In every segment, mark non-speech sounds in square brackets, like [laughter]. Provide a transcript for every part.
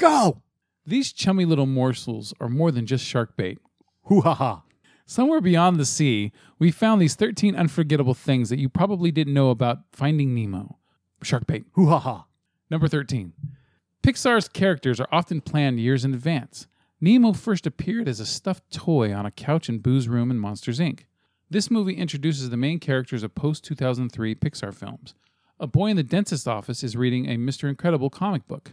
Go! These chummy little morsels are more than just shark bait. Hoo ha ha. Somewhere beyond the sea, we found these 13 unforgettable things that you probably didn't know about Finding Nemo. Shark bait. Hoo ha ha. Number 13. Pixar's characters are often planned years in advance. Nemo first appeared as a stuffed toy on a couch in Boo's room in Monsters, Inc. This movie introduces the main characters of post 2003 Pixar films. A boy in the dentist's office is reading a Mr. Incredible comic book,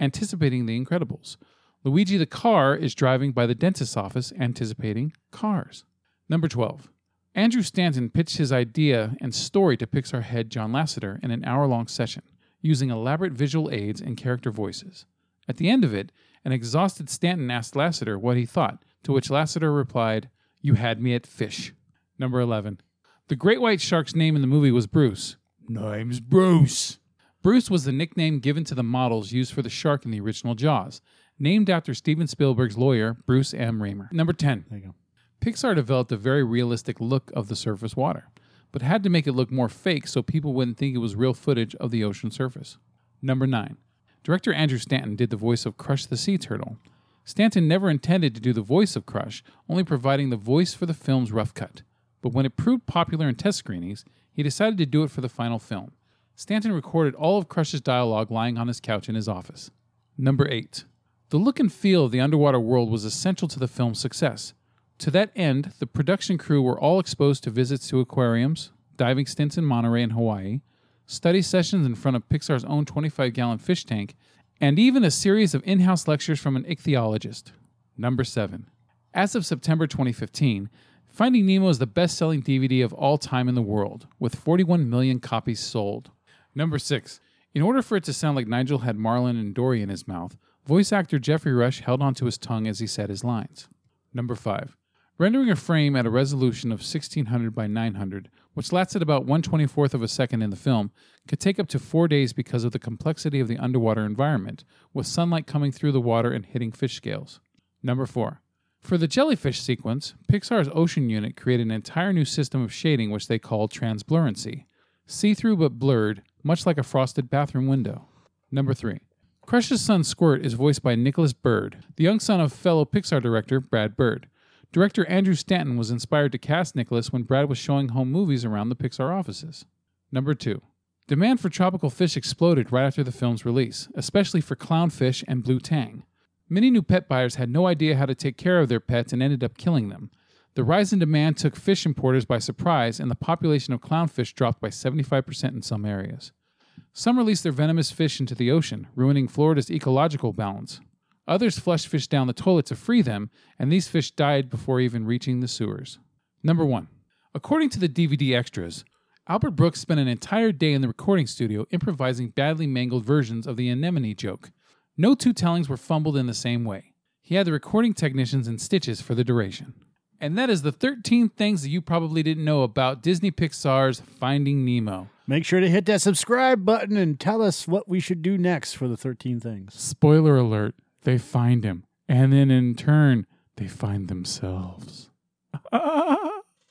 anticipating The Incredibles. Luigi the car is driving by the dentist's office, anticipating Cars. Number 12. Andrew Stanton pitched his idea and story to Pixar head John Lasseter in an hour long session, using elaborate visual aids and character voices. At the end of it, an exhausted Stanton asked Lasseter what he thought, to which Lasseter replied, You had me at fish. Number 11. The great white shark's name in the movie was Bruce. Name's Bruce. Bruce was the nickname given to the models used for the shark in the original Jaws, named after Steven Spielberg's lawyer, Bruce M. Ramer. Number 10. There you go. Pixar developed a very realistic look of the surface water, but had to make it look more fake so people wouldn't think it was real footage of the ocean surface. Number 9. Director Andrew Stanton did the voice of Crush the Sea Turtle. Stanton never intended to do the voice of Crush, only providing the voice for the film's rough cut. But when it proved popular in test screenings, he decided to do it for the final film. Stanton recorded all of Crush's dialogue lying on his couch in his office. Number 8. The look and feel of the underwater world was essential to the film's success. To that end, the production crew were all exposed to visits to aquariums, diving stints in Monterey and Hawaii, study sessions in front of Pixar's own 25 gallon fish tank, and even a series of in house lectures from an ichthyologist. Number 7. As of September 2015, Finding Nemo is the best selling DVD of all time in the world, with 41 million copies sold. Number 6. In order for it to sound like Nigel had Marlin and Dory in his mouth, voice actor Geoffrey Rush held onto his tongue as he said his lines. Number 5. Rendering a frame at a resolution of 1600 by 900, which lasted about 124th of a second in the film, could take up to four days because of the complexity of the underwater environment, with sunlight coming through the water and hitting fish scales. Number 4. For the jellyfish sequence, Pixar's Ocean Unit created an entire new system of shading which they called transblurency. See through but blurred, much like a frosted bathroom window. Number 3. Crush's son Squirt is voiced by Nicholas Bird, the young son of fellow Pixar director Brad Bird. Director Andrew Stanton was inspired to cast Nicholas when Brad was showing home movies around the Pixar offices. Number 2. Demand for tropical fish exploded right after the film's release, especially for clownfish and blue tang. Many new pet buyers had no idea how to take care of their pets and ended up killing them. The rise in demand took fish importers by surprise, and the population of clownfish dropped by 75% in some areas. Some released their venomous fish into the ocean, ruining Florida's ecological balance. Others flushed fish down the toilet to free them, and these fish died before even reaching the sewers. Number 1. According to the DVD extras, Albert Brooks spent an entire day in the recording studio improvising badly mangled versions of the anemone joke. No two tellings were fumbled in the same way. He had the recording technicians in stitches for the duration. And that is the 13 things that you probably didn't know about Disney Pixar's Finding Nemo. Make sure to hit that subscribe button and tell us what we should do next for the 13 things. Spoiler alert, they find him. And then in turn, they find themselves. [laughs]